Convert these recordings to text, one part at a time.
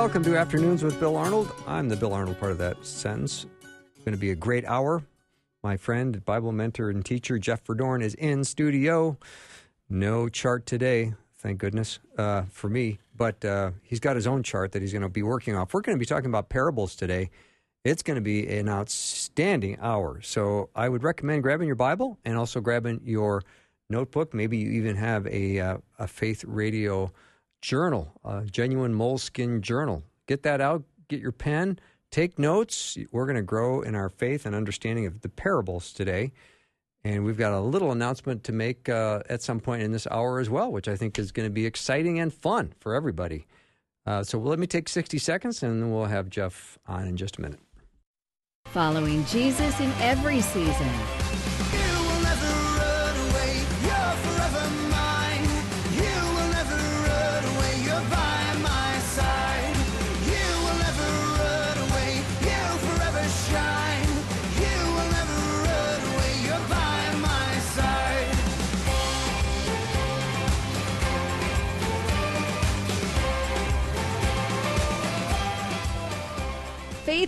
Welcome to Afternoons with Bill Arnold. I'm the Bill Arnold part of that sentence. It's going to be a great hour. My friend, Bible mentor, and teacher Jeff Verdoorn is in studio. No chart today, thank goodness, uh, for me. But uh, he's got his own chart that he's going to be working off. We're going to be talking about parables today. It's going to be an outstanding hour. So I would recommend grabbing your Bible and also grabbing your notebook. Maybe you even have a, uh, a faith radio journal, a genuine moleskin journal. Get that out, get your pen, take notes. We're going to grow in our faith and understanding of the parables today. And we've got a little announcement to make uh, at some point in this hour as well, which I think is going to be exciting and fun for everybody. Uh, so let me take 60 seconds and then we'll have Jeff on in just a minute. Following Jesus in every season.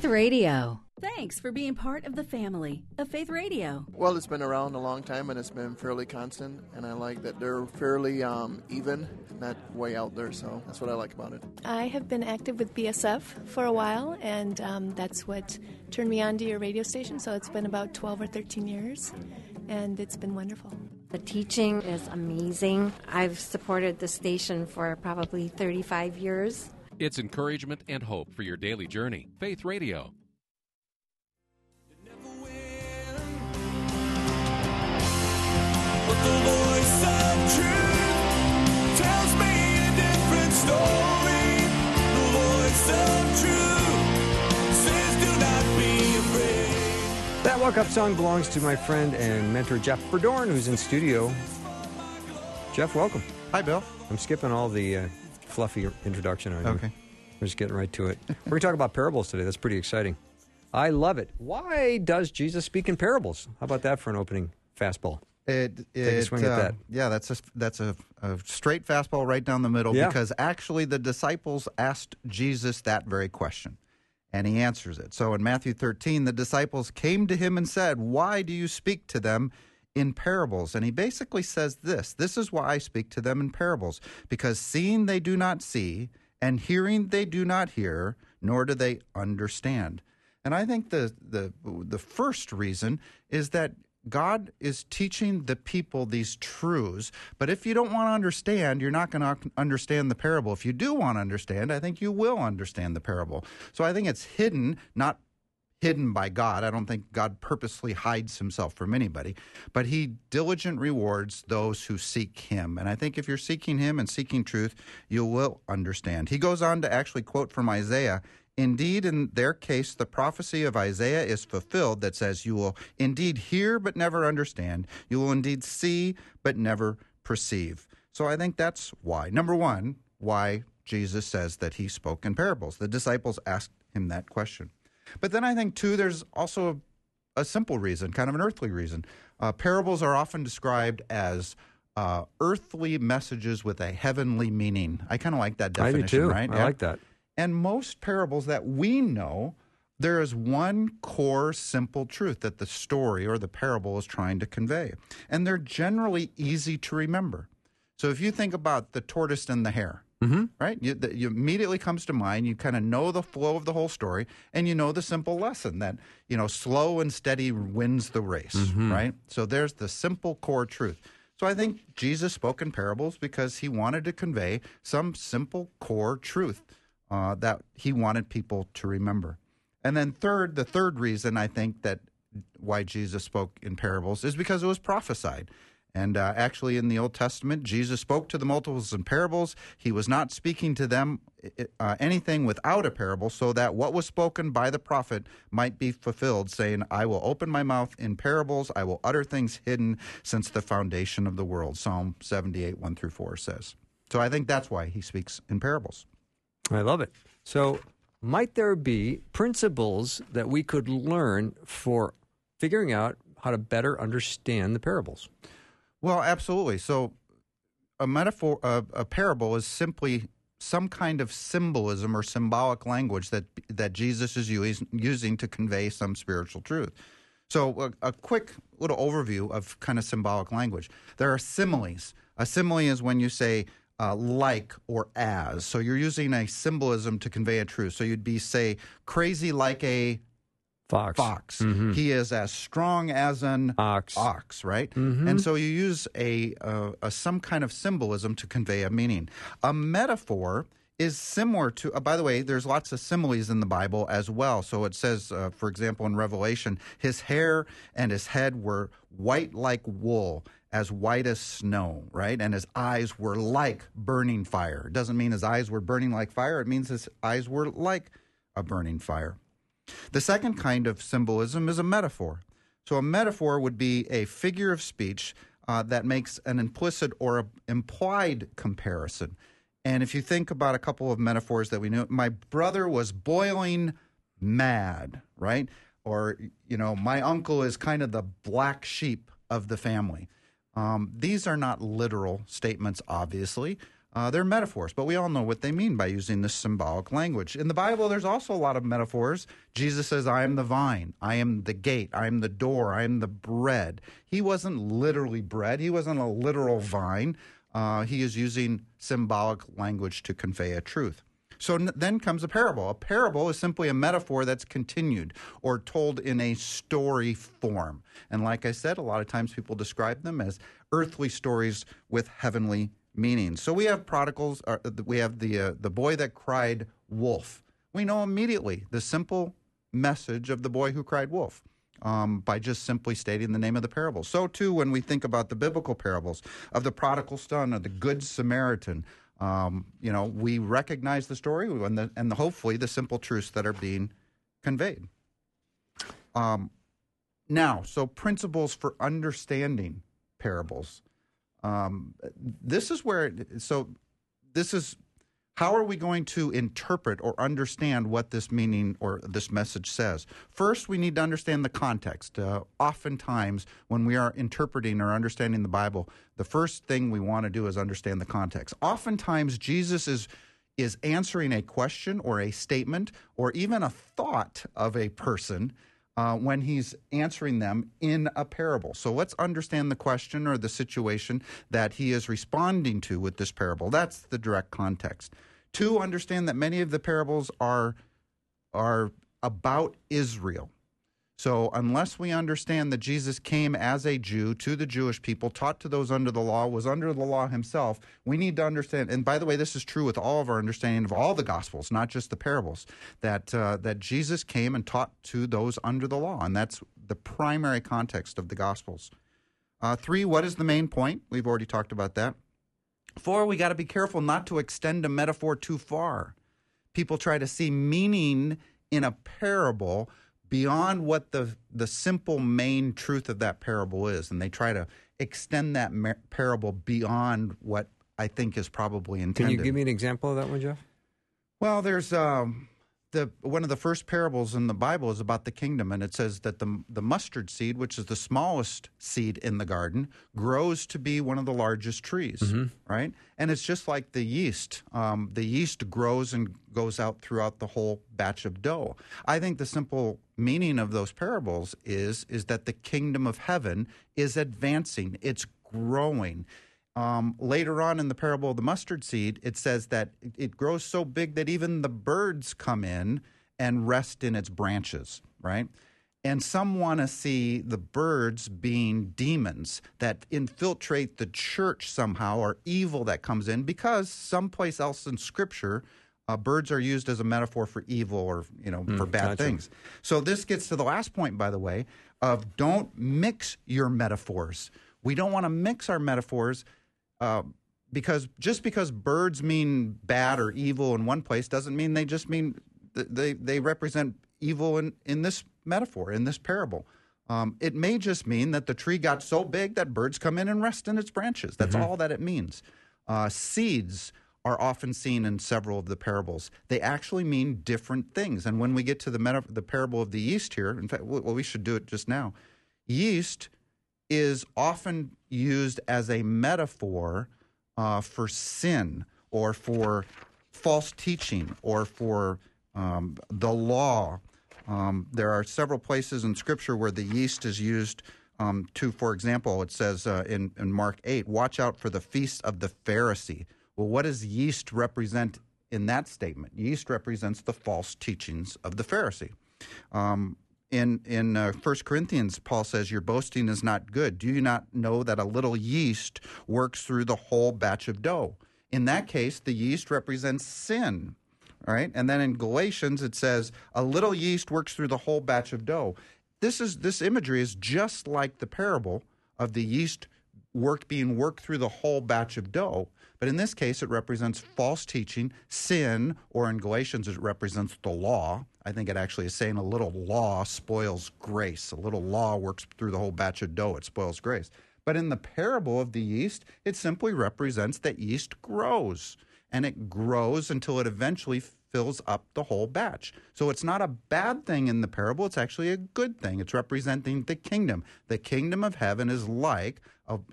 Faith Radio. Thanks for being part of the family of Faith Radio. Well, it's been around a long time and it's been fairly constant, and I like that they're fairly um, even, not way out there. So that's what I like about it. I have been active with BSF for a while, and um, that's what turned me on to your radio station. So it's been about 12 or 13 years, and it's been wonderful. The teaching is amazing. I've supported the station for probably 35 years. It's encouragement and hope for your daily journey. Faith Radio. But the voice of truth tells me a different story. The voice of truth says, Do not be afraid. That walk up song belongs to my friend and mentor Jeff Verdoorn, who's in studio. Jeff, welcome. Hi, Bill. I'm skipping all the uh, fluffy introduction on you. Okay. We're just getting right to it. We're going to talk about parables today. That's pretty exciting. I love it. Why does Jesus speak in parables? How about that for an opening fastball? It, Take a it, swing at uh, that. Yeah, that's a that's a, a straight fastball right down the middle Yeah. because actually the disciples asked Jesus that very question, and he answers it. So in Matthew 13, the disciples came to him and said, "Why do you speak to them in parables?" And he basically says this: "This is why I speak to them in parables, because seeing they do not see, and hearing they do not hear, nor do they understand." And I think the the the first reason is that God is teaching the people these truths, but if you don't want to understand, you're not going to understand the parable. If you do want to understand, I think you will understand the parable. So I think it's hidden, not hidden by God. I don't think God purposely hides himself from anybody, but he diligent rewards those who seek him. And I think if you're seeking him and seeking truth, you will understand. He goes on to actually quote from Isaiah Indeed, in their case, the prophecy of Isaiah is fulfilled that says, You will indeed hear but never understand. You will indeed see but never perceive. So I think that's why. Number one, why Jesus says that he spoke in parables. The disciples asked him that question. But then I think, too, there's also a, a simple reason, kind of an earthly reason. Uh, parables are often described as uh, earthly messages with a heavenly meaning. I kind of like that I definition, do too. right? I Yeah. like that. And most parables that we know, there is one core simple truth that the story or the parable is trying to convey. And they're generally easy to remember. So if you think about the tortoise and the hare, right? You, that you immediately comes to mind. You kind of know the flow of the whole story, and you know the simple lesson that you know slow and steady wins the race, right? So there's the simple core truth. So I think Jesus spoke in parables because he wanted to convey some simple core truth uh, that he wanted people to remember. And then third, the third reason I think that why Jesus spoke in parables is because it was prophesied. And uh, actually, in the Old Testament, Jesus spoke to the multiples in parables. He was not speaking to them uh, anything without a parable, so that what was spoken by the prophet might be fulfilled, saying, I will open my mouth in parables, I will utter things hidden since the foundation of the world. Psalm 78, 1 through 4 says. So I think that's why he speaks in parables. I love it. So, might there be principles that we could learn for figuring out how to better understand the parables? Well, absolutely. So, a metaphor, a, a parable is simply some kind of symbolism or symbolic language that that Jesus is using, to convey some spiritual truth. So, a, a, quick little overview of kind of symbolic language. There are similes. A simile is when you say uh, like or as. So, you're using a symbolism to convey a truth. So, you'd be say crazy like a Fox. Fox. Mm-hmm. He is as strong as an ox. Ox, right? Mm-hmm. And so you use a, a, a, some kind of symbolism to convey a meaning. A metaphor is similar to. Uh, by the way, there's lots of similes in the Bible as well. So it says, uh, for example, in Revelation, his hair and his head were white like wool. As white as snow, right? And his eyes were like burning fire. It doesn't mean his eyes were burning like fire. It means his eyes were like a burning fire. The second kind of symbolism is a metaphor. So, a metaphor would be a figure of speech uh, that makes an implicit or implied comparison. And if you think about a couple of metaphors that we know, my brother was boiling mad, right? Or, you know, my uncle is kind of the black sheep of the family. Um, these are not literal statements, obviously. Uh, they're metaphors, but we all know what they mean by using this symbolic language. In the Bible, there's also a lot of metaphors. Jesus says, I am the vine, I am the gate, I am the door, I am the bread. He wasn't literally bread, he wasn't a literal vine. Uh, he is using symbolic language to convey a truth. So n- then comes a parable. A parable is simply a metaphor that's continued or told in a story form. And like I said, a lot of times people describe them as earthly stories with heavenly meaning. So we have prodigals. Uh, we have the uh, the boy that cried wolf. We know immediately the simple message of the boy who cried wolf. Um, by just simply stating the name of the parable. So, too, when we think about the biblical parables of the prodigal son or the good Samaritan, um, you know, we recognize the story and, the, and the, hopefully the simple truths that are being conveyed. Um, now, so principles for understanding parables. Um, this is where, so this is how are we going to interpret or understand what this meaning or this message says? First, we need to understand the context. Uh, oftentimes, when we are interpreting or understanding the Bible, the first thing we want to do is understand the context. Oftentimes, Jesus is is answering a question or a statement or even a thought of a person uh, when he's answering them in a parable. So let's understand the question or the situation that he is responding to with this parable. That's the direct context. Two, understand that many of the parables are are about Israel. So unless we understand that Jesus came as a Jew to the Jewish people, taught to those under the law, was under the law himself, we need to understand. And by the way, this is true with all of our understanding of all the Gospels, not just the parables. That uh, that Jesus came and taught to those under the law, and that's the primary context of the Gospels. Uh, three, what is the main point? We've already talked about that. Four, we got to be careful not to extend a metaphor too far. People try to see meaning in a parable beyond what the the simple main truth of that parable is, and they try to extend that mar- parable beyond what I think is probably intended. Can you give me an example of that one, Jeff? Well, there's um, the one of the first parables in the Bible is about the kingdom, and it says that the the mustard seed, which is the smallest seed in the garden, grows to be one of the largest trees, Mm-hmm. right? And it's just like the yeast. Um, the yeast grows and goes out throughout the whole batch of dough. I think the simple meaning of those parables is is that the kingdom of heaven is advancing. It's growing. Um, later on in the parable of the mustard seed, it says that it- grows so big that even the birds come in and rest in its branches, right? And some want to see the birds being demons that infiltrate the church somehow or evil that comes in because someplace else in Scripture, uh, birds are used as a metaphor for evil or, you know, for bad gotcha. things. So this gets to the last point, by the way, of don't mix your metaphors We don't want to mix our metaphors uh, because just because birds mean bad or evil in one place doesn't mean they just mean th- they they represent evil in in this metaphor in this parable. Um, it may just mean that the tree got so big that birds come in and rest in its branches. That's all that it means. Uh, seeds are often seen in several of the parables. They actually mean different things. And when we get to the meta- the parable of the yeast here, in fact, well, we should do it just now. Yeast is often used as a metaphor uh, for sin or for false teaching or for um, the law. Um, there are several places in Scripture where the yeast is used um, to, for example, it says uh, in, in Mark 8, watch out for the feast of the Pharisee. Well, what does yeast represent in that statement? Yeast represents the false teachings of the Pharisee. Um, in in uh, 1 Corinthians, Paul says, Your boasting is not good. Do you not know that a little yeast works through the whole batch of dough? In that case, the yeast represents sin. All right. And then in Galatians, it says, A little yeast works through the whole batch of dough. This is this imagery is just like the parable of the yeast work being worked through the whole batch of dough. But in this case, it represents false teaching, sin, or in Galatians, it represents the law. I think it actually is saying a little law spoils grace. A little law works through the whole batch of dough, it spoils grace. But in the parable of the yeast, it simply represents that yeast grows, and it grows until it eventually fills up the whole batch. So it's not a bad thing in the parable, it's actually a good thing. It's representing the kingdom. The kingdom of heaven is like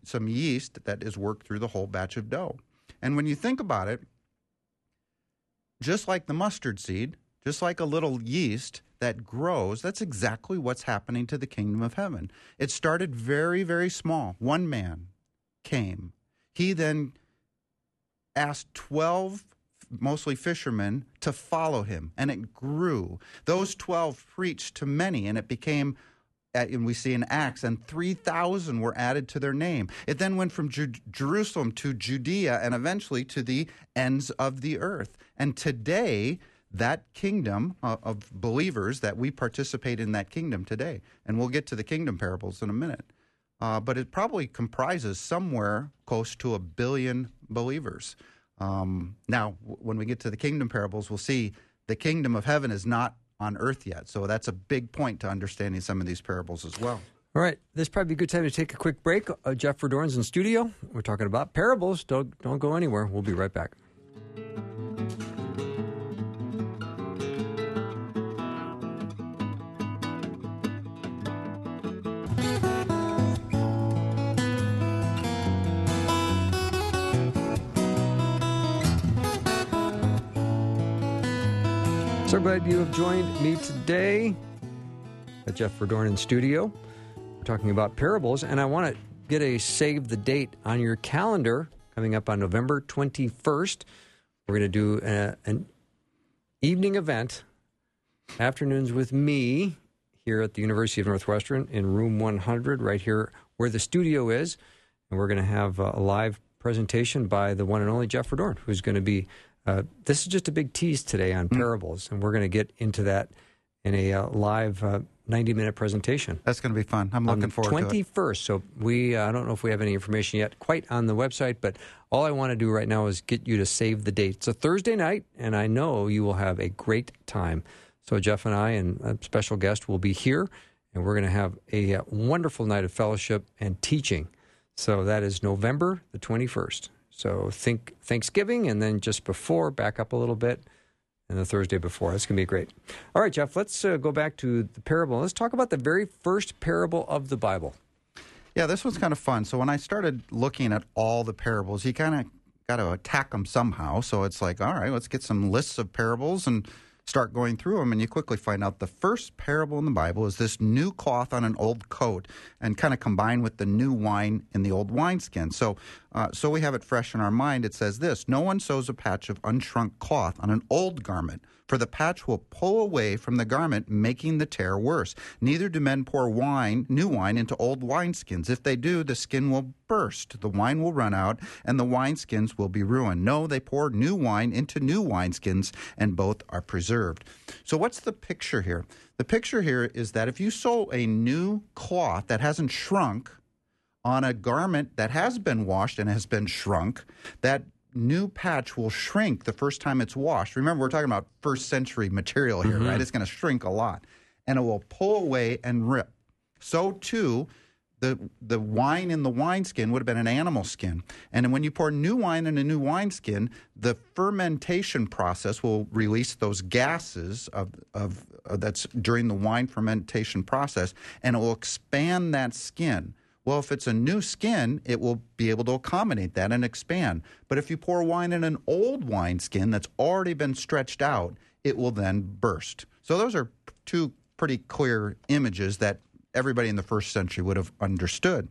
some yeast that is worked through the whole batch of dough. And when you think about it, just like the mustard seed, just like a little yeast that grows, that's exactly what's happening to the kingdom of heaven. It started very, very small. One man came. He then asked 12 mostly fishermen to follow him and it grew those 12 preached to many and it became and we see in Acts, and 3,000 were added to their name. It then went from Ju- Jerusalem to Judea and eventually to the ends of the earth. And today, that kingdom uh, of believers, that we participate in that kingdom today. And we'll get to the kingdom parables in a minute. Uh, but it probably comprises somewhere close to a billion believers. Um, now, w- when we get to the kingdom parables, we'll see the kingdom of heaven is not on earth yet. So that's a big point to understanding some of these parables as well. All right, this is probably a good time to take a quick break. Uh, Jeff Verdoorn's in studio. We're talking about parables. Don't don't go anywhere. We'll be right back. Glad you have joined me today at Jeff Verdoorn in studio. We're talking about parables, and I want to get a save the date on your calendar coming up on November 21st. We're going to do a, an evening event, afternoons with me here at the University of Northwestern in room 100, right here where the studio is. And we're going to have a live presentation by the one and only Jeff Verdoorn, who's going to be. Uh, this is just a big tease today on parables, and we're going to get into that in a uh, live uh, 90 minute presentation. That's going to be fun. I'm looking forward to it. 21st. So we, uh, I don't know if we have any information yet quite on the website, but all I want to do right now is get you to save the date. It's a Thursday night, and I know you will have a great time. So Jeff and I and a special guest will be here, and we're going to have a uh, wonderful night of fellowship and teaching. So that is November the 21st. So think Thanksgiving, and then just before, back up a little bit, and the Thursday before. That's going to be great. All right, Jeff, let's uh, go back to the parable. Let's talk about the very first parable of the Bible. Yeah, this was kind of fun. So when I started looking at all the parables, you kind of got to attack them somehow. So it's like, all right, let's get some lists of parables and start going through them. And you quickly find out the first parable in the Bible is this new cloth on an old coat, and kind of combined with the new wine in the old wineskin. So, uh, so we have it fresh in our mind. It says this: No one sews a patch of unshrunk cloth on an old garment. For the patch will pull away from the garment, making the tear worse. Neither do men pour wine, new wine, into old wineskins. If they do, the skin will burst, the wine will run out, and the wineskins will be ruined. No, they pour new wine into new wineskins, and both are preserved. So, what's the picture here? The picture here is that if you sew a new cloth that hasn't shrunk, on a garment that has been washed and has been shrunk, that new patch will shrink the first time it's washed. Remember, we're talking about first century material here, right? It's going to shrink a lot and it will pull away and rip. So too, the the wine in the wineskin would have been an animal skin. And when you pour new wine in a new wineskin, the fermentation process will release those gases of, of uh, that's during the wine fermentation process, and it will expand that skin. Well, if it's a new skin, it will be able to accommodate that and expand. But if you pour wine in an old wineskin that's already been stretched out, it will then burst. So those are two pretty clear images that everybody in the first century would have understood.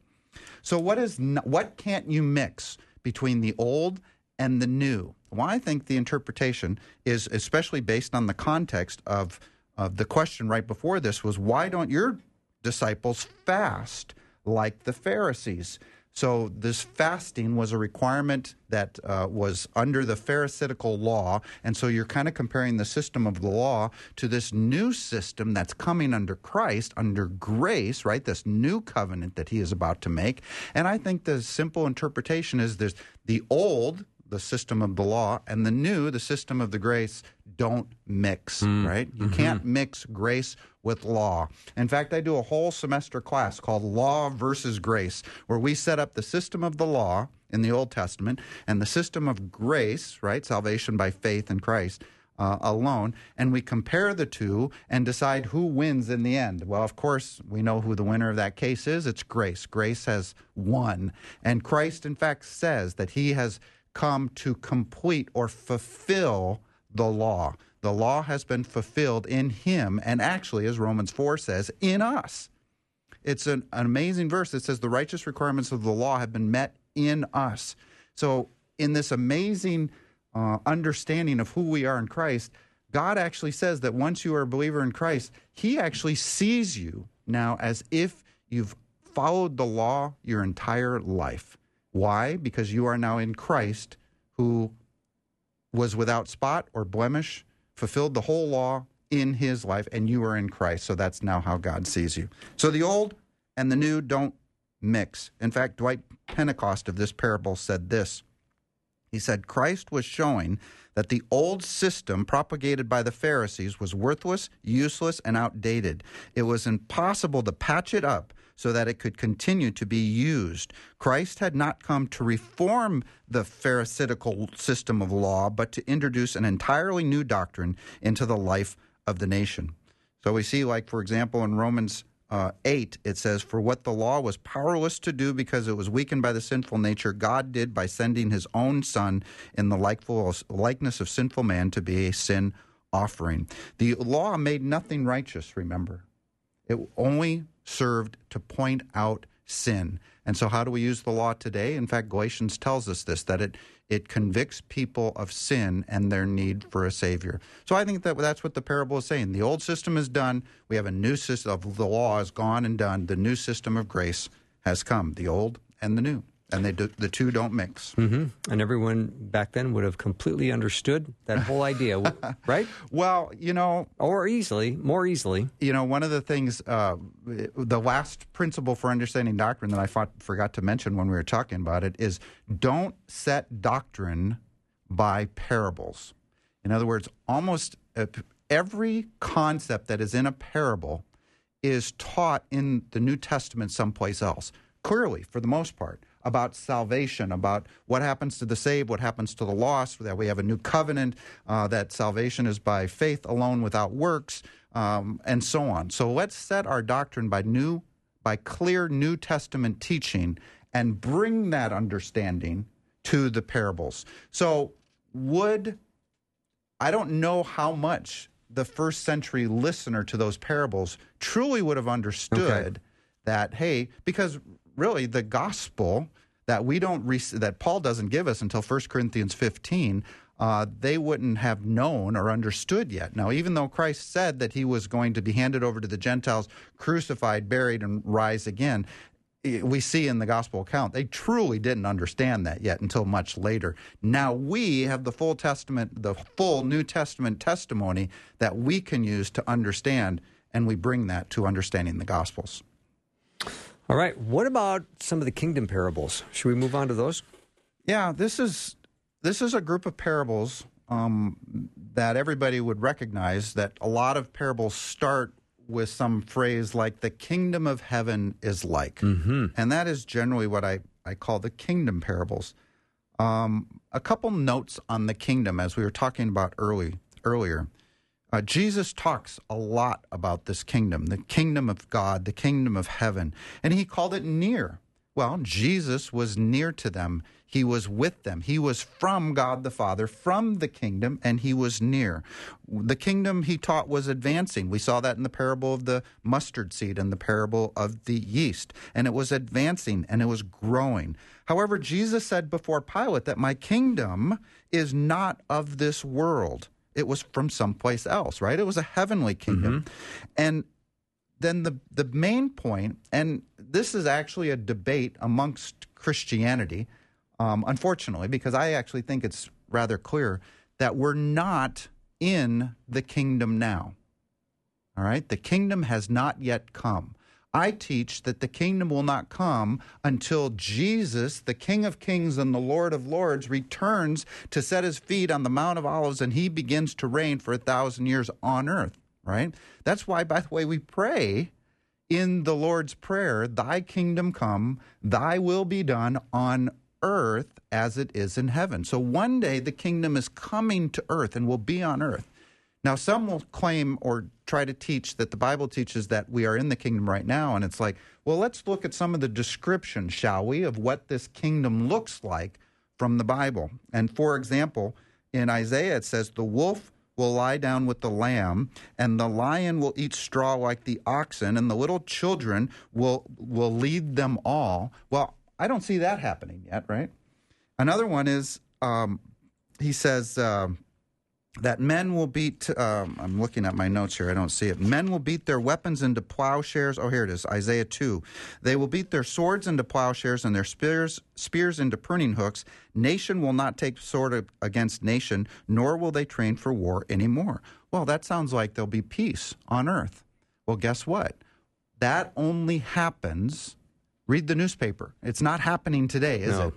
So what is what can't you mix between the old and the new? Well, I think the interpretation is especially based on the context of of the question right before this was why don't your disciples fast like the Pharisees? So this fasting was a requirement that uh, was under the Pharisaical law, and so you're kind of comparing the system of the law to this new system that's coming under Christ, under grace, right? This new covenant that He is about to make. And I think the simple interpretation is there's the old, the system of the law, and the new, the system of the grace, don't mix, right? You can't mix grace with law. In fact, I do a whole semester class called Law versus Grace, where we set up the system of the law in the Old Testament and the system of grace, right? Salvation by faith in Christ. Uh, alone, and we compare the two and decide who wins in the end. Well, of course, we know who the winner of that case is. It's grace. Grace has won. And Christ, in fact, says that he has come to complete or fulfill the law. The law has been fulfilled in him, and actually, as Romans 4 says, in us. It's an, an amazing verse that says the righteous requirements of the law have been met in us. So, in this amazing uh, understanding of who we are in Christ, God actually says that once you are a believer in Christ, He actually sees you now as if you've followed the law your entire life. Why? Because you are now in Christ, who was without spot or blemish, fulfilled the whole law in his life, and you are in Christ. So that's now how God sees you. So the old and the new don't mix. In fact, Dwight Pentecost of this parable said this. He said, Christ was showing that the old system propagated by the Pharisees was worthless, useless, and outdated. It was impossible to patch it up so that it could continue to be used. Christ had not come to reform the Pharisaical system of law, but to introduce an entirely new doctrine into the life of the nation. So we see, like, for example, in Romans uh, 8, it says, For what the law was powerless to do because it was weakened by the sinful nature, God did by sending his own Son in the likeness of sinful man to be a sin offering. The law made nothing righteous, remember. It only served to point out sin. And so, how do we use the law today? In fact, Galatians tells us this that it, it convicts people of sin and their need for a Savior. So, I think that that's what the parable is saying. The old system is done. We have a new system of the law is gone and done. The new system of grace has come, the old and the new. And they do, the two don't mix. hmm And everyone back then would have completely understood that whole idea, right? Well, you know, Or easily, more easily. you know, one of the things, uh, the last principle for understanding doctrine that I fought, forgot to mention when we were talking about it is don't set doctrine by parables. In other words, almost uh, every concept that is in a parable is taught in the New Testament someplace else, clearly, for the most part. About salvation, about what happens to the saved, what happens to the lost, that we have a new covenant, uh, that salvation is by faith alone without works, um, and so on. So let's set our doctrine by new, by clear New Testament teaching, and bring that understanding to the parables. So would I don't know how much the first century listener to those parables truly would have understood that hey because really the gospel that we don't re- that Paul doesn't give us until 1 Corinthians 15 uh, they wouldn't have known or understood yet. Now, even though Christ said that he was going to be handed over to the Gentiles, crucified, buried, and rise again, we see in the gospel account they truly didn't understand that yet until much later. Now we have the full testament, the full New Testament testimony that we can use to understand, and we bring that to understanding the gospels. All right. What about some of the kingdom parables? Should we move on to those? Yeah, this is this is a group of parables um, that everybody would recognize. That a lot of parables start with some phrase like "the kingdom of heaven is like," mm-hmm. and that is generally what I I call the kingdom parables. Um, a couple notes on the kingdom, as we were talking about early earlier. Uh, Jesus talks a lot about this kingdom, the kingdom of God, the kingdom of heaven, and he called it near. Well, Jesus was near to them. He was with them. He was from God the Father, from the kingdom, and he was near. The kingdom he taught was advancing. We saw that in the parable of the mustard seed and the parable of the yeast. And it was advancing and it was growing. However, Jesus said before Pilate that my kingdom is not of this world. It was from someplace else, right? It was a heavenly kingdom. And then the the main point, and this is actually a debate amongst Christianity, um, unfortunately, because I actually think it's rather clear that we're not in the kingdom now. All right, the kingdom has not yet come. I teach that the kingdom will not come until Jesus, the King of Kings and the Lord of Lords, returns to set his feet on the Mount of Olives and he begins to reign for a thousand years on earth, right? That's why, by the way, we pray in the Lord's Prayer, Thy kingdom come, Thy will be done on earth as it is in heaven. So one day the kingdom is coming to earth and will be on earth. Now, some will claim or try to teach that the Bible teaches that we are in the kingdom right now. And it's like, well, let's look at some of the description, shall we, of what this kingdom looks like from the Bible. And for example, in Isaiah, it says, The wolf will lie down with the lamb, and the lion will eat straw like the oxen, and the little children will, will lead them all. Well, I don't see that happening yet, right? Another one is um, he says, uh, that men will beat um, i'm looking at my notes here i don't see it. Men will beat their weapons into plowshares oh here it is isaiah 2 they will beat their swords into plowshares and their spears spears into pruning hooks. Nation will not take sword against nation nor will they train for war anymore. Well that sounds like there'll be peace on earth. Well guess what? That only happens read the newspaper. It's not happening today is No. it?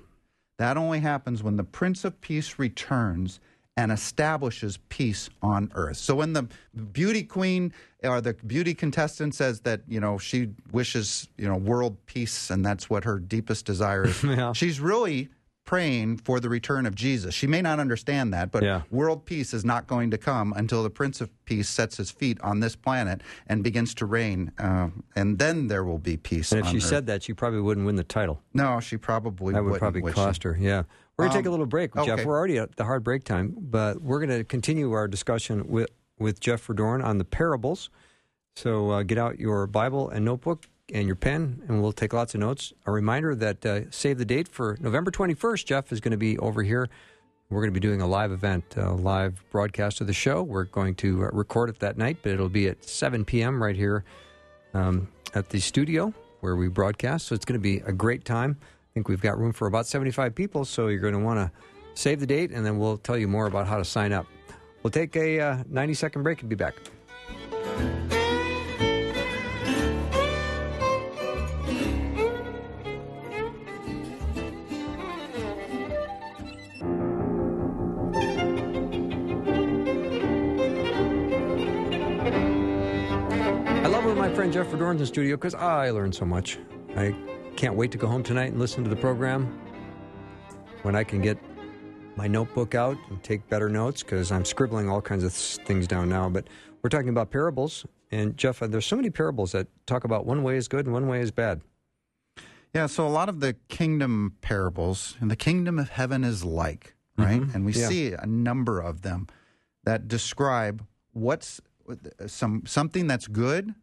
That only happens when the Prince of Peace returns and establishes peace on earth. So when the beauty queen or the beauty contestant says that, you know, she wishes, you know, world peace and that's what her deepest desire is, Yeah. she's really praying for the return of Jesus. She may not understand that, but Yeah. world peace is not going to come until the Prince of Peace sets his feet on this planet and begins to reign. Uh, and then there will be peace And if she earth. said that, she probably wouldn't win the title. No, she probably That would wouldn't, probably would she? cost her. Yeah. We're going to take a Um, little break, Jeff. okay. We're already at the hard break time, but we're going to continue our discussion with, with Jeff Verdoorn on the parables. So uh, get out your Bible and notebook and your pen, and we'll take lots of notes. A reminder that uh, save the date for November 21st. Jeff is going to be over here. We're going to be doing a live event, a live broadcast of the show. We're going to uh, record it that night, but it'll be at 7 p.m. right here um, at the studio where we broadcast. So it's going to be a great time. I think we've got room for about 75 people, so you're going to want to save the date, and then we'll tell you more about how to sign up. We'll take a uh, 90 second break and be back. I love when my friend Jeff Verdoorn's in studio because I learn so much. I can't wait to go home tonight and listen to the program when I can get my notebook out and take better notes because I'm scribbling all kinds of things down now. But we're talking about parables. And Jeff, uh, there's so many parables that talk about one way is good and one way is bad. Yeah, so a lot of the kingdom parables, and the kingdom of heaven is like, right? And we Yeah. see a number of them that describe what's some something that's good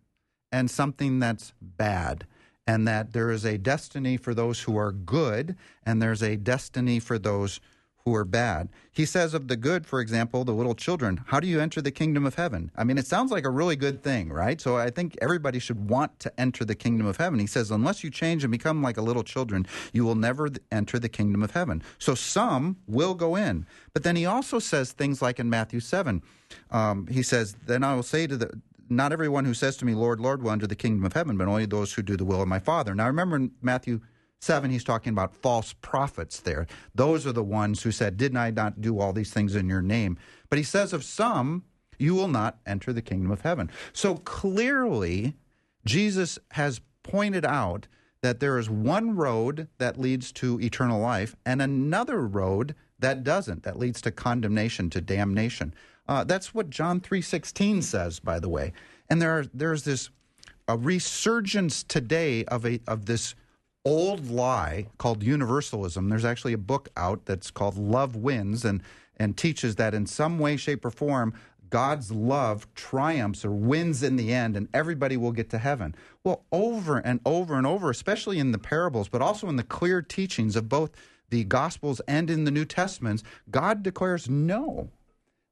and something that's bad. And that there is a destiny for those who are good, and there's a destiny for those who are bad. He says of the good, for example, the little children, how do you enter the kingdom of heaven? I mean, it sounds like a really good thing, right? So I think everybody should want to enter the kingdom of heaven. He says, unless you change and become like a little children, you will never enter the kingdom of heaven. So some will go in. But then he also says things like in Matthew 7, um, he says, Then I will say to the not everyone who says to me, Lord, Lord, will enter the kingdom of heaven, but only those who do the will of my Father. Now, remember in Matthew 7, he's talking about false prophets there. Those are the ones who said, Didn't I not do all these things in your name? But he says, Of some, you will not enter the kingdom of heaven. So clearly, Jesus has pointed out that there is one road that leads to eternal life and another road that doesn't, that leads to condemnation, to damnation. Uh, that's what John 3.16 says, by the way. And there are, there's this a resurgence today of a of this old lie called universalism. There's actually a book out that's called Love Wins and and teaches that in some way, shape, or form, God's love triumphs or wins in the end, and everybody will get to heaven. Well, over and over and over, especially in the parables, but also in the clear teachings of both the Gospels and in the New Testaments, God declares no.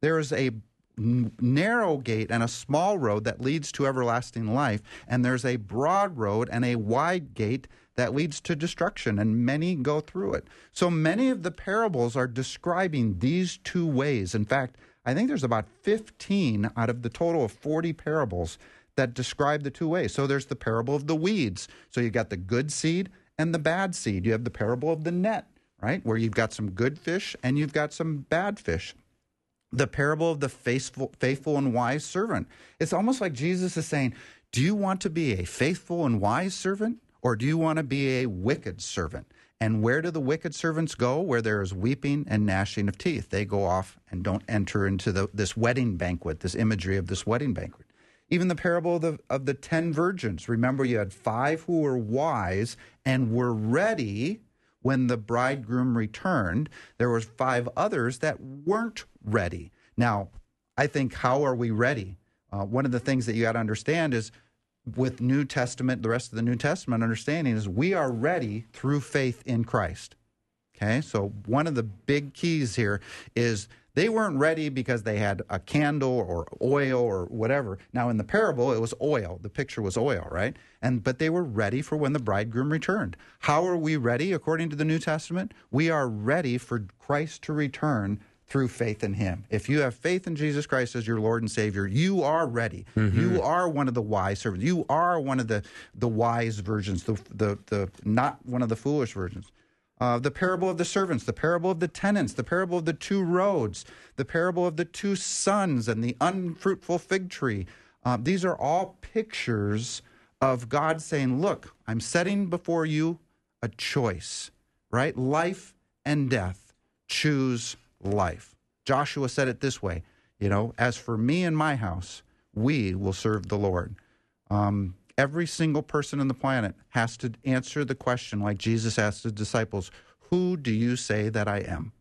There is a narrow gate and a small road that leads to everlasting life, and there's a broad road and a wide gate that leads to destruction, and many go through it. So many of the parables are describing these two ways. In fact, I think there's about 15 out of the total of 40 parables that describe the two ways. So there's the parable of the weeds. So you've got the good seed and the bad seed. You have the parable of the net, right? Where you've got some good fish and you've got some bad fish the parable of the faithful, faithful and wise servant. It's almost like Jesus is saying, Do you want to be a faithful and wise servant, or do you want to be a wicked servant? And where do the wicked servants go? Where there is weeping and gnashing of teeth. They go off and don't enter into the, this wedding banquet, this imagery of this wedding banquet. Even the parable of the, of the ten virgins. Remember, you had five who were wise and were ready when the bridegroom returned there was five others that weren't ready now i think how are we ready uh, one of the things that you got to understand is with new testament the rest of the new testament understanding is we are ready through faith in christ okay so one of the big keys here is they weren't ready because they had a candle or oil or whatever. Now in the parable it was oil. The picture was oil, right? And but they were ready for when the bridegroom returned. How are we ready according to the New Testament? We are ready for Christ to return through faith in him. If you have faith in Jesus Christ as your Lord and Savior, you are ready. You are one of the wise servants. You are one of the the wise virgins, the the, the not one of the foolish virgins uh, the parable of the servants, the parable of the tenants, the parable of the two roads, the parable of the two sons, and the unfruitful fig tree. Uh, these are all pictures of God saying, Look, I'm setting before you a choice, right? Life and death. Choose life. Joshua said it this way you know, as for me and my house, we will serve the Lord. Um, every single person on the planet has to answer the question like Jesus asked the disciples, Who do you say that I am?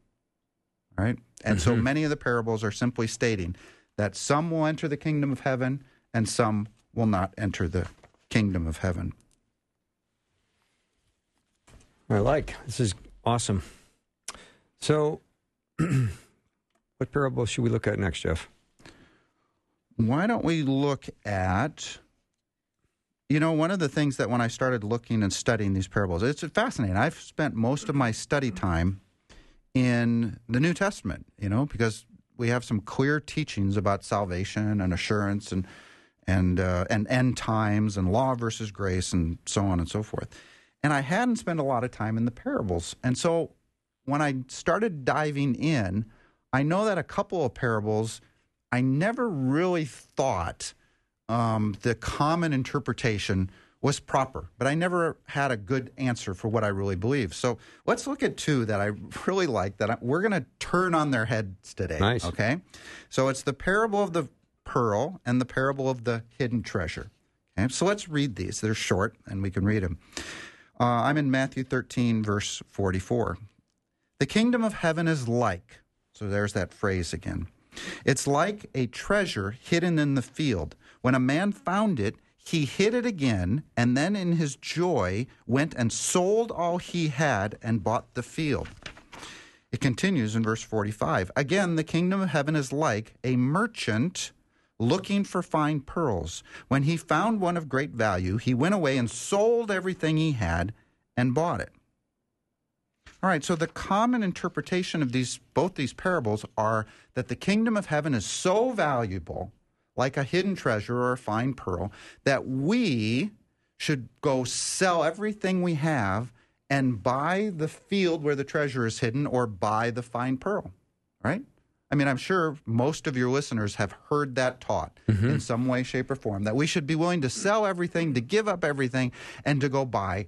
Right? And so many of the parables are simply stating that some will enter the kingdom of heaven and some will not enter the kingdom of heaven. I like. This is awesome. So, what parable should we look at next, Jeff? Why don't we look at you know, one of the things that when I started looking and studying these parables, it's fascinating. I've spent most of my study time in the New Testament, you know, because we have some clear teachings about salvation and assurance and and uh, and end times and law versus grace and so on and so forth. And I hadn't spent a lot of time in the parables. And so when I started diving in, I know that a couple of parables I never really thought um, the common interpretation was proper, but I never had a good answer for what I really believe. So let's look at two that I really like that I, we're going to turn on their heads today. Nice. Okay. So it's the parable of the pearl and the parable of the hidden treasure. Okay. So let's read these. They're short and we can read them. Uh, I'm in Matthew 13, verse 44. The kingdom of heaven is like, so there's that phrase again. It's like a treasure hidden in the field. When a man found it, he hid it again, and then in his joy went and sold all he had and bought the field. It continues in verse 45. Again, the kingdom of heaven is like a merchant looking for fine pearls. When he found one of great value, he went away and sold everything he had and bought it. All right, so the common interpretation of these both these parables are that the kingdom of heaven is so valuable, like a hidden treasure or a fine pearl, that we should go sell everything we have and buy the field where the treasure is hidden or buy the fine pearl, right? I mean, I'm sure most of your listeners have heard that taught mm-hmm. in some way, shape, or form that we should be willing to sell everything, to give up everything, and to go buy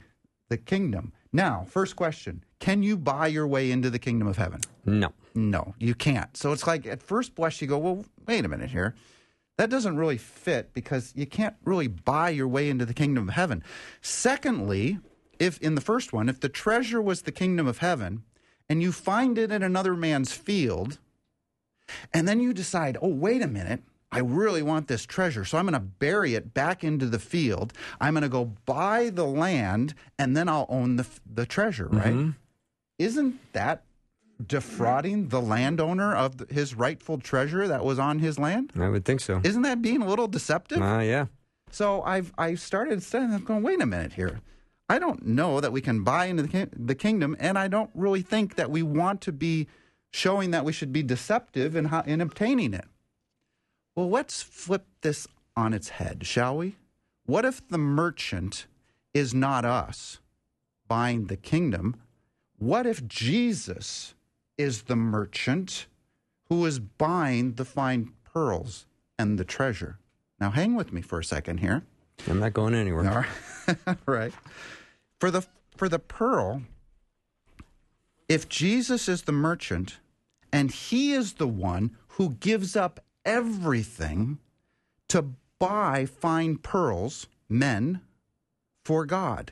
the kingdom. Now, first question Can you buy your way into the kingdom of heaven? No. No, you can't. So it's like at first blush, you go, well, wait a minute here. That doesn't really fit because you can't really buy your way into the kingdom of heaven. Secondly, if in the first one, if the treasure was the kingdom of heaven and you find it in another man's field, and then you decide, oh, wait a minute, I really want this treasure. So I'm going to bury it back into the field. I'm going to go buy the land and then I'll own the, the treasure, right? Isn't that defrauding the landowner of his rightful treasure that was on his land? I would think so. Isn't that being a little deceptive? Ah, yeah. So I've I started studying. I'm going. Wait a minute here. I don't know that we can buy into the, the kingdom, and I don't really think that we want to be showing that we should be deceptive in how, in obtaining it. Well, let's flip this on its head, shall we? What if the merchant is not us buying the kingdom? What if Jesus is the merchant who is buying the fine pearls and the treasure? Now, hang with me for a second here. I'm not going anywhere. All right. right. For the for the pearl, if Jesus is the merchant and he is the one who gives up everything to buy fine pearls, men, for God.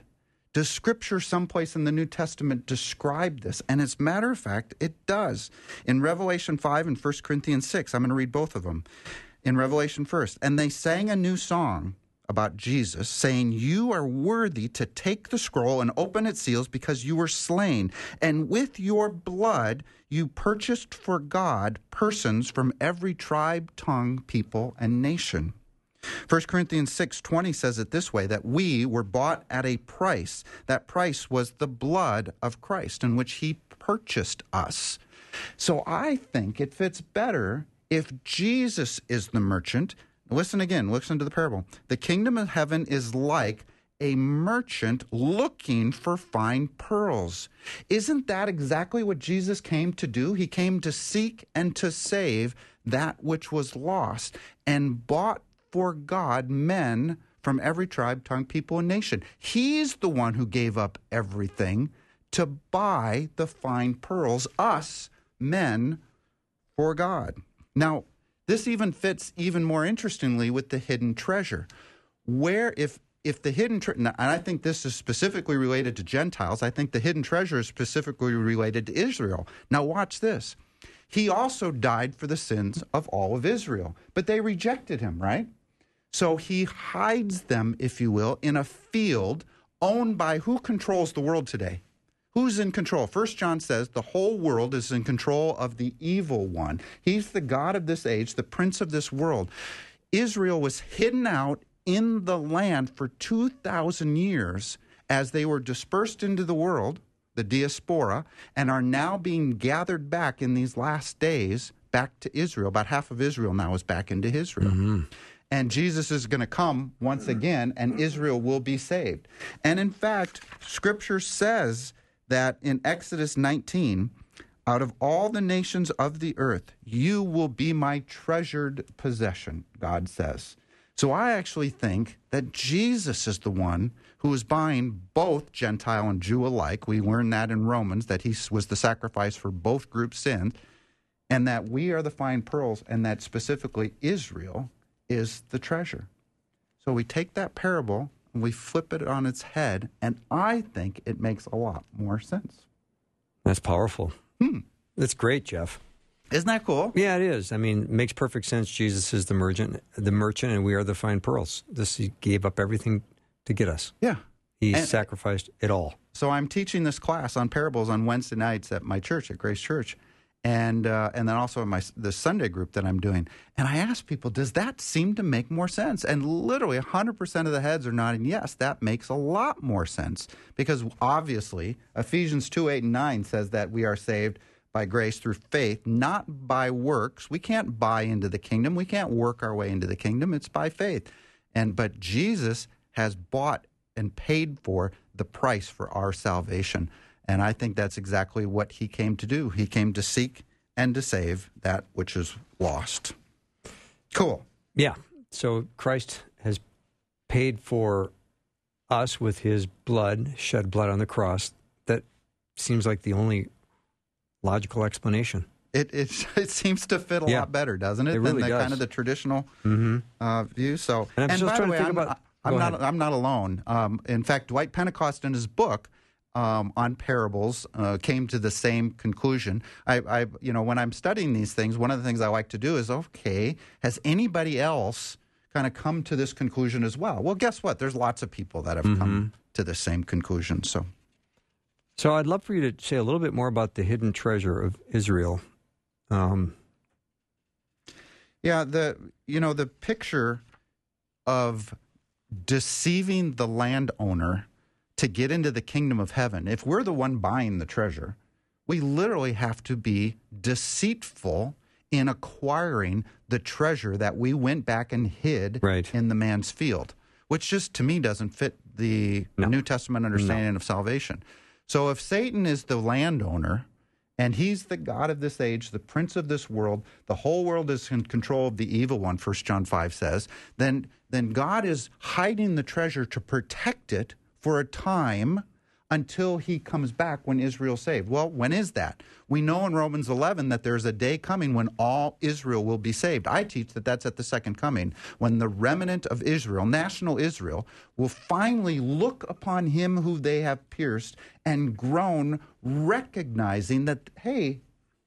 Does scripture someplace in the New Testament describe this? And as a matter of fact, it does. In Revelation 5 and 1 Corinthians 6, I'm going to read both of them. In Revelation first, and they sang a new song about Jesus, saying, You are worthy to take the scroll and open its seals because you were slain, and with your blood you purchased for God persons from every tribe, tongue, people, and nation. 1 Corinthians 6:20 says it this way that we were bought at a price. That price was the blood of Christ in which he purchased us. So I think it fits better if Jesus is the merchant. Listen again, listen to the parable. The kingdom of heaven is like a merchant looking for fine pearls. Isn't that exactly what Jesus came to do? He came to seek and to save that which was lost and bought for God men from every tribe, tongue, people, and nation. He's the one who gave up everything to buy the fine pearls, us men, for God. Now, this even fits even more interestingly with the hidden treasure. Where if if the hidden and I think this is specifically related to Gentiles, I think the hidden treasure is specifically related to Israel. Now, watch this. He also died for the sins of all of Israel, but they rejected him, right? So he hides them, if you will, in a field owned by who controls the world today? Who's in control? First John says the whole world is in control of the evil one. He's the God of this age, the prince of this world. Israel was hidden out in the land for 2,000 years as they were dispersed into the world, the diaspora, and are now being gathered back in these last days back to Israel. About half of Israel now is back into Israel. Mm-hmm. And Jesus is going to come once again, and Israel will be saved. And in fact, Scripture says that in Exodus 19, out of all the nations of the earth, you will be my treasured possession, God says. So I actually think that Jesus is the one who is buying both Gentile and Jew alike. We learn that in Romans, that he was the sacrifice for both groups' sins, and that we are the fine pearls, and that specifically Israel is the treasure. So we take that parable and we flip it on its head, and I think it makes a lot more sense. That's powerful. Hmm. That's great, Jeff. Isn't that cool? Yeah, it is. I mean, it makes perfect sense. Jesus is the merchant, the merchant, and we are the fine pearls. This he gave up everything to get us. Yeah. He And- sacrificed it all. So I'm teaching this class on parables on Wednesday nights at my church at Grace Church, and uh, and then also in my the Sunday group that I'm doing. And I ask people, does that seem to make more sense? And literally 100 percent of the heads are nodding yes. That makes a lot more sense because obviously Ephesians two eight and nine says that we are saved by grace through faith, not by works. We can't buy into the kingdom. We can't work our way into the kingdom. It's by faith. And but Jesus has bought and paid for the price for our salvation. And I think that's exactly what he came to do. He came to seek and to save that which is lost. Cool. Yeah. So Christ has paid for us with his blood, shed blood on the cross. That seems like the only logical explanation. It it, it seems to fit a Yeah. lot better, doesn't it, It than really the does. kind of the traditional Mm-hmm. uh, view. So, And I'm just by trying the to way, think I'm, about- I'm not ahead. I'm not alone. Um, in fact, Dwight Pentecost in his book um, on parables uh, came to the same conclusion. I, I you know when I'm studying these things, one of the things I like to do is okay, has anybody else kind of come to this conclusion as well? Well, guess what? There's lots of people that have Mm-hmm. come to the same conclusion. So. So I'd love for you to say a little bit more about the hidden treasure of Israel. Um, Yeah, the you know the picture of deceiving the landowner to get into the kingdom of heaven. If we're the one buying the treasure, we literally have to be deceitful in acquiring the treasure that we went back and hid Right. in the man's field, which just to me doesn't fit the No. New Testament understanding of salvation. So if Satan is the landowner and he's the god of this age, the prince of this world, the whole world is in control of the evil one, 1 John 5 says, then then God is hiding the treasure to protect it for a time until he comes back when Israel's saved. Well, when is that? We know in Romans 11 that there's a day coming when all Israel will be saved. I teach that that's at the second coming, when the remnant of Israel, national Israel, will finally look upon him who they have pierced and groan, recognizing that, hey,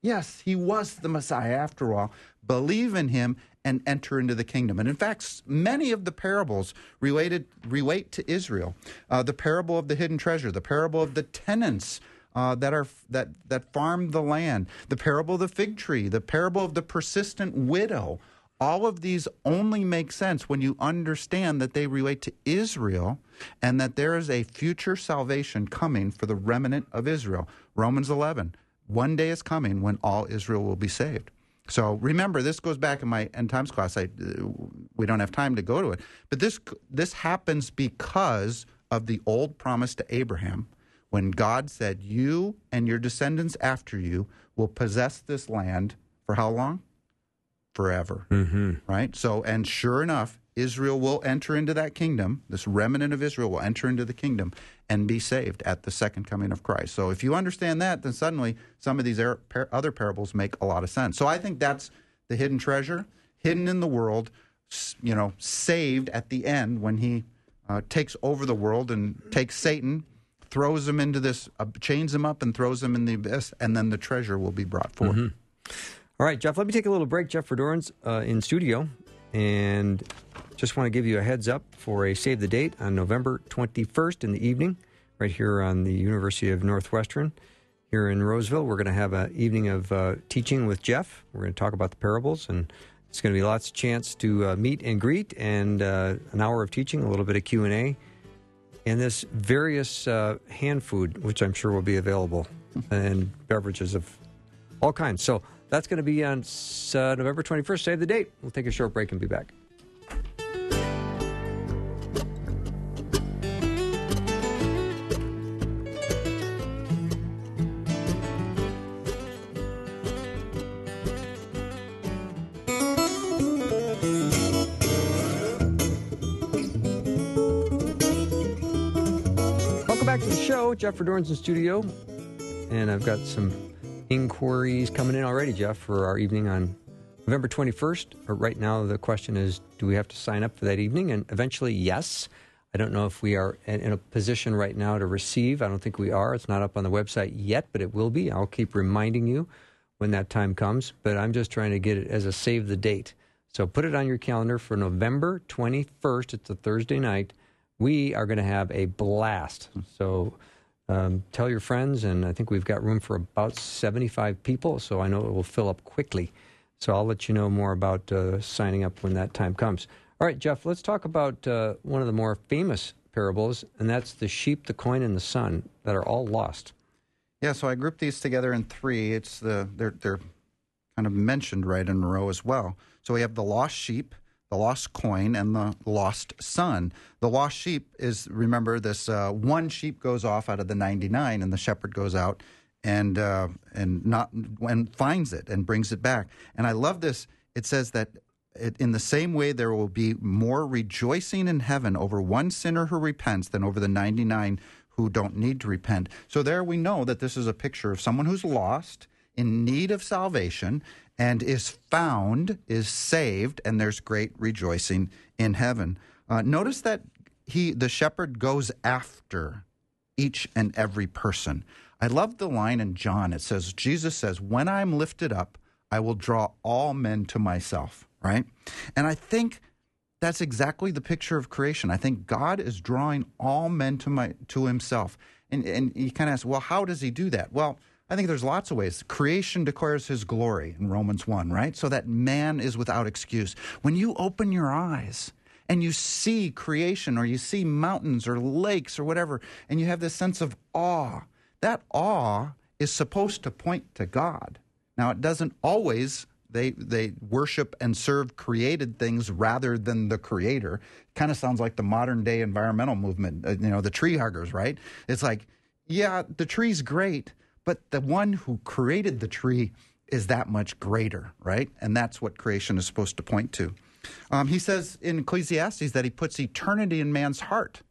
yes, he was the Messiah after all. Believe in him and enter into the kingdom. And in fact, many of the parables related relate to Israel. Uh, the parable of the hidden treasure, the parable of the tenants uh, that are that that farm the land, the parable of the fig tree, the parable of the persistent widow. All of these only make sense when you understand that they relate to Israel and that there is a future salvation coming for the remnant of Israel. Romans 11. One day is coming when all Israel will be saved. So remember, this goes back in my end times class. I, we don't have time to go to it, but this this happens because of the old promise to Abraham, when God said, "You and your descendants after you will possess this land for how long? Forever." mm-hmm. right? So, and sure enough, Israel will enter into that kingdom. This remnant of Israel will enter into the kingdom and be saved at the second coming of Christ. So, if you understand that, then suddenly some of these er- other parables make a lot of sense. So, I think that's the hidden treasure, hidden in the world, you know, saved at the end when he uh, takes over the world and takes Satan. Throws him into this, uh, chains him up, and throws him in the abyss, and then the treasure will be brought forth. All right, Jeff, let me take a little break. Jeff Verdoorn's uh, in studio, and just want to give you a heads up for a save the date on November 21st in the evening, right here on the University of Northwestern here in Roseville. We're going to have an evening of uh, teaching with Jeff. We're going to talk about the parables, and it's going to be lots of chance to uh, meet and greet, and uh, an hour of teaching, a little bit of Q and A, and this various uh, hand food, which I'm sure will be available, and beverages of all kinds. So that's going to be on uh, November 21st. Save the date. We'll take a short break and be back. Welcome back to the show. Jeff Verdoorn's in studio, and I've got some inquiries coming in already, Jeff, for our evening on November 21st. But right now, the question is do we have to sign up for that evening? And eventually, yes. I don't know if we are in a position right now to receive. I don't think we are. It's not up on the website yet, but it will be. I'll keep reminding you when that time comes. But I'm just trying to get it as a save the date. So put it on your calendar for November 21st. It's a Thursday night. We are going to have a blast. So um, tell your friends, and I think we've got room for about 75 people, so I know it will fill up quickly. So I'll let you know more about uh, signing up when that time comes. All right, Jeff, let's talk about uh, one of the more famous parables, and that's the sheep, the coin, and the son that are all lost. Yeah, so I grouped these together in three. It's the they're they're kind of mentioned right in a row as well. So we have the lost sheep, the lost coin, and the lost son. The lost sheep is remember this uh, one sheep goes off out of the ninety nine, and the shepherd goes out and uh, and not and finds it and brings it back. And I love this. It says that it, in the same way there will be more rejoicing in heaven over one sinner who repents than over the ninety nine who don't need to repent. So there we know that this is a picture of someone who's lost in need of salvation and is found, is saved, and there's great rejoicing in heaven. Uh, notice that he, the shepherd, goes after each and every person. I love the line in John. It says, Jesus says, When I'm lifted up, I will draw all men to myself, right? And I think that's exactly the picture of creation. I think God is drawing all men to my to himself. And and you kind of ask, well, how does he do that? Well, I think there's lots of ways. Creation declares his glory in Romans 1, right? So that man is without excuse. When you open your eyes and you see creation or you see mountains or lakes or whatever, and you have this sense of awe, that awe is supposed to point to God. Now, it doesn't always. They, they worship and serve created things rather than the creator. Kind of sounds like the modern day environmental movement, uh, you know, the tree huggers, right? It's like, yeah, the tree's great, but the one who created the tree is that much greater, right? And that's what creation is supposed to point to. Um, he says in Ecclesiastes that he puts eternity in man's heart,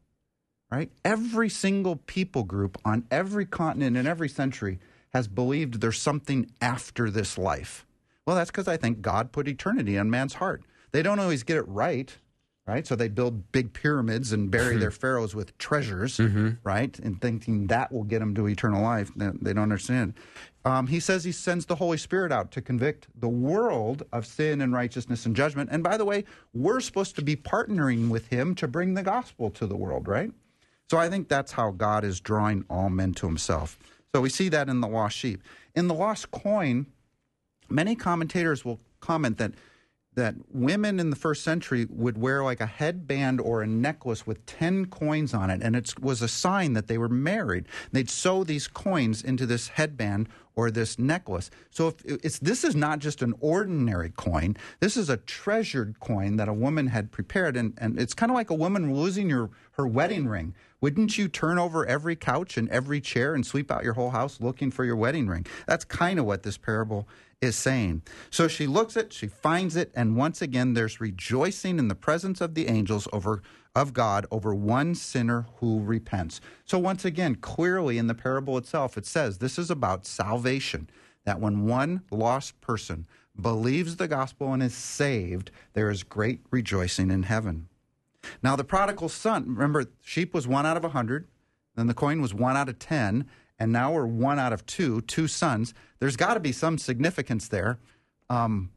right? Every single people group on every continent in every century has believed there's something after this life. Well, that's because I think God put eternity in man's heart. They don't always get it right, right? So they build big pyramids and bury their pharaohs with treasures, right? And thinking that will get them to eternal life. They they don't understand. Um, he says he sends the Holy Spirit out to convict the world of sin and righteousness and judgment. And by the way, we're supposed to be partnering with him to bring the gospel to the world, right? So I think that's how God is drawing all men to himself. So we see that in the lost sheep. In the lost coin, many commentators will comment that that women in the first century would wear like a headband or a necklace with 10 coins on it and it was a sign that they were married. They'd sew these coins into this headband or this necklace. So if it's this is not just an ordinary coin. This is a treasured coin that a woman had prepared and, and it's kind of like a woman losing your her wedding ring. Wouldn't you turn over every couch and every chair and sweep out your whole house looking for your wedding ring? That's kind of what this parable is saying. So she looks at, she finds it, and once again there's rejoicing in the presence of the angels over of God over one sinner who repents. So once again, clearly in the parable itself, it says this is about salvation. That when one lost person believes the gospel and is saved, there is great rejoicing in heaven. Now the prodigal son, remember, sheep was one out of a hundred, then the coin was one out of ten, and now we're one out of two, two sons. There's got to be some significance there. Um,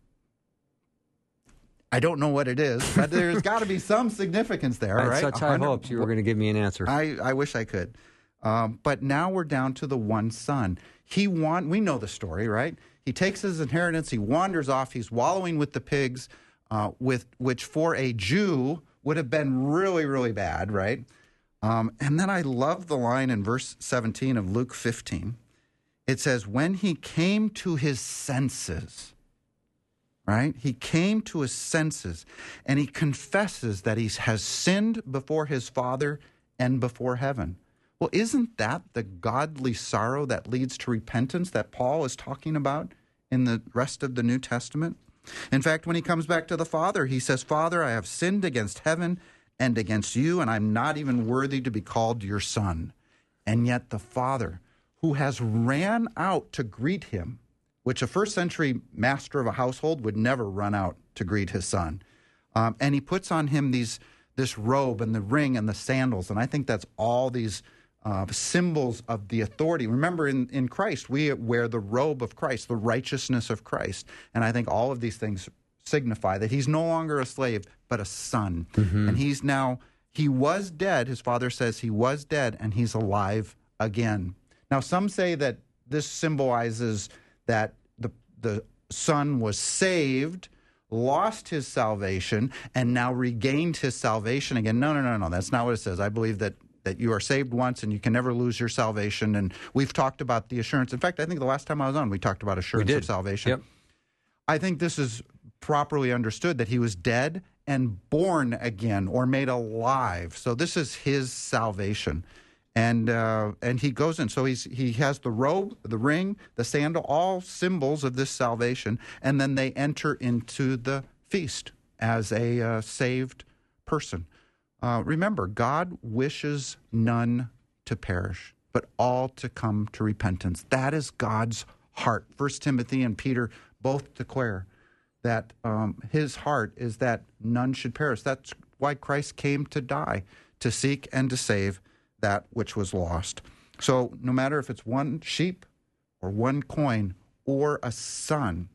I don't know what it is, but there's got to be some significance there, I had right? such high hopes you were going to give me an answer. I, I wish I could. Um, but now we're down to the one son. He want we know the story, right? He takes his inheritance, he wanders off, he's wallowing with the pigs, uh, with which for a Jew would have been really, really bad, right? Um, and then I love the line in verse 17 of Luke 15. It says, When he came to his senses, right? He came to his senses and he confesses that he has sinned before his Father and before heaven. Well, isn't that the godly sorrow that leads to repentance that Paul is talking about in the rest of the New Testament? In fact, when he comes back to the Father, he says, Father, I have sinned against heaven and against you, and I'm not even worthy to be called your son. And yet the Father, who has ran out to greet him, which a first century master of a household would never run out to greet his son. Um, and he puts on him these this robe and the ring and the sandals, and I think that's all these uh, symbols of the authority. Remember, in, in Christ, we wear the robe of Christ, the righteousness of Christ, and I think all of these things signify that he's no longer a slave but a son, mm-hmm. and he's now he was dead. His father says he was dead, and he's alive again. Now, some say that this symbolizes that the the son was saved lost his salvation and now regained his salvation again. No, no, no, no. That's not what it says. I believe that that you are saved once and you can never lose your salvation. And we've talked about the assurance. In fact, I think the last time I was on, we talked about assurance of salvation. Yep. I think this is properly understood that he was dead and born again or made alive. So this is his salvation. And uh, and he goes in. So he's he has the robe, the ring, the sandal, all symbols of this salvation. And then they enter into the feast as a uh, saved person. Uh, remember, God wishes none to perish, but all to come to repentance. That is God's heart. First Timothy and Peter both declare that um, his heart is that none should perish. That's why Christ came to die, to seek and to save that which was lost. So, no matter if it's one sheep or one coin or a son,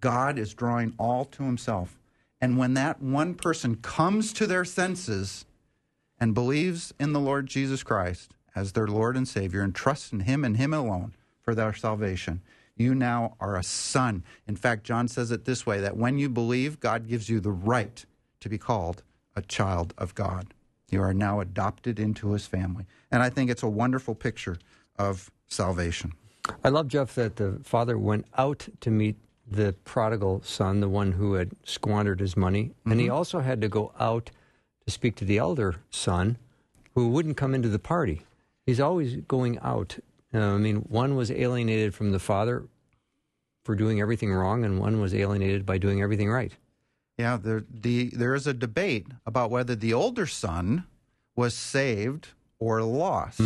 God is drawing all to himself. And when that one person comes to their senses and believes in the Lord Jesus Christ as their Lord and Savior and trusts in him and him alone for their salvation, you now are a son. In fact, John says it this way that when you believe, God gives you the right to be called a child of God. You are now adopted into his family. And I think it's a wonderful picture of salvation. I love, Jeff, that the father went out to meet the prodigal son, the one who had squandered his money. And he mm-hmm. also had to go out to speak to the elder son who wouldn't come into the party. He's always going out. Uh, I mean, one was alienated from the father for doing everything wrong, and one was alienated by doing everything right. Yeah, there, the, there is a debate about whether the older son was saved or lost.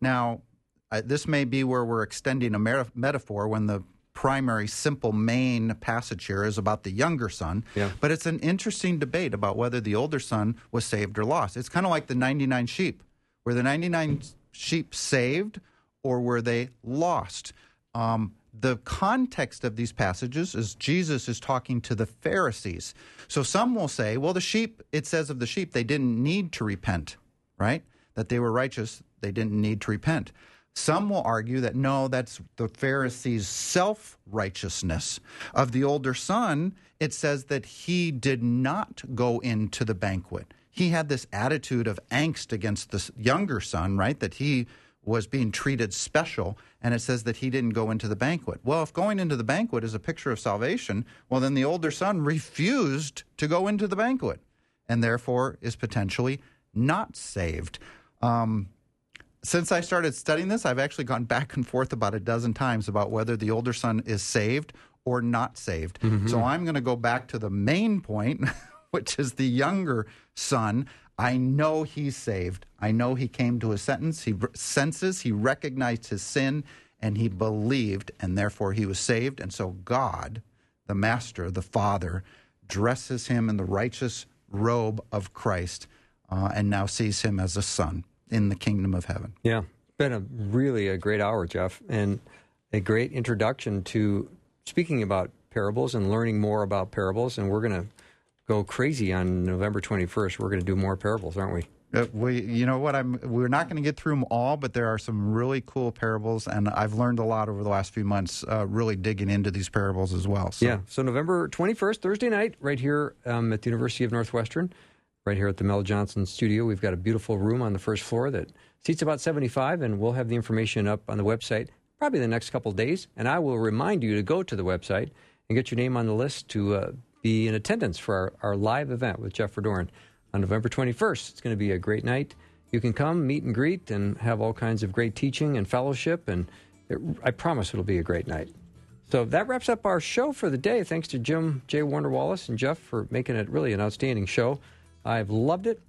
Now, uh, this may be where we're extending a mer- metaphor when the primary, simple, main passage here is about the younger son. Yeah. But it's an interesting debate about whether the older son was saved or lost. It's kind of like the 99 sheep. Were the 99 sheep saved or were they lost? Um, the context of these passages is Jesus is talking to the Pharisees. So some will say, well, the sheep, it says of the sheep, they didn't need to repent, right? That they were righteous, they didn't need to repent. Some will argue that no, that's the Pharisees' self righteousness. Of the older son, it says that he did not go into the banquet. He had this attitude of angst against the younger son, right? That he was being treated special, and it says that he didn't go into the banquet. Well, if going into the banquet is a picture of salvation, well, then the older son refused to go into the banquet and therefore is potentially not saved. Um, since I started studying this, I've actually gone back and forth about a dozen times about whether the older son is saved or not saved. So I'm going to go back to the main point, which is the younger son. I know he's saved. I know he came to a sentence. He senses, he recognized his sin, and he believed, and therefore he was saved. And so God, the Master, the Father, dresses him in the righteous robe of Christ, uh, and now sees him as a son in the kingdom of heaven. Yeah, been a really a great hour, Jeff, and a great introduction to speaking about parables and learning more about parables. And we're going to go crazy on November 21st. We're going to do more parables, aren't we? Uh, we, you know what? I'm. We're not going to get through them all, but there are some really cool parables, and I've learned a lot over the last few months, uh, really digging into these parables as well. So. Yeah. So November 21st, Thursday night, right here um, at the University of Northwestern, right here at the Mel Johnson studio. We've got a beautiful room on the first floor that seats about 75, and we'll have the information up on the website probably the next couple of days. And I will remind you to go to the website and get your name on the list to uh, be in attendance for our, our live event with Jeff Verdoorn on November 21st. It's going to be a great night. You can come, meet and greet, and have all kinds of great teaching and fellowship. And it, I promise it'll be a great night. So that wraps up our show for the day. Thanks to Jim J. Warner Wallace and Jeff for making it really an outstanding show. I've loved it.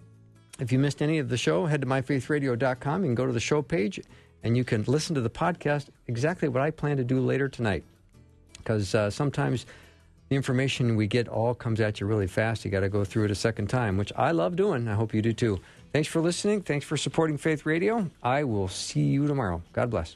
If you missed any of the show, head to myfaithradio.com. You can go to the show page and you can listen to the podcast exactly what I plan to do later tonight. Because uh, sometimes the information we get all comes at you really fast. You got to go through it a second time, which I love doing. I hope you do too. Thanks for listening. Thanks for supporting Faith Radio. I will see you tomorrow. God bless.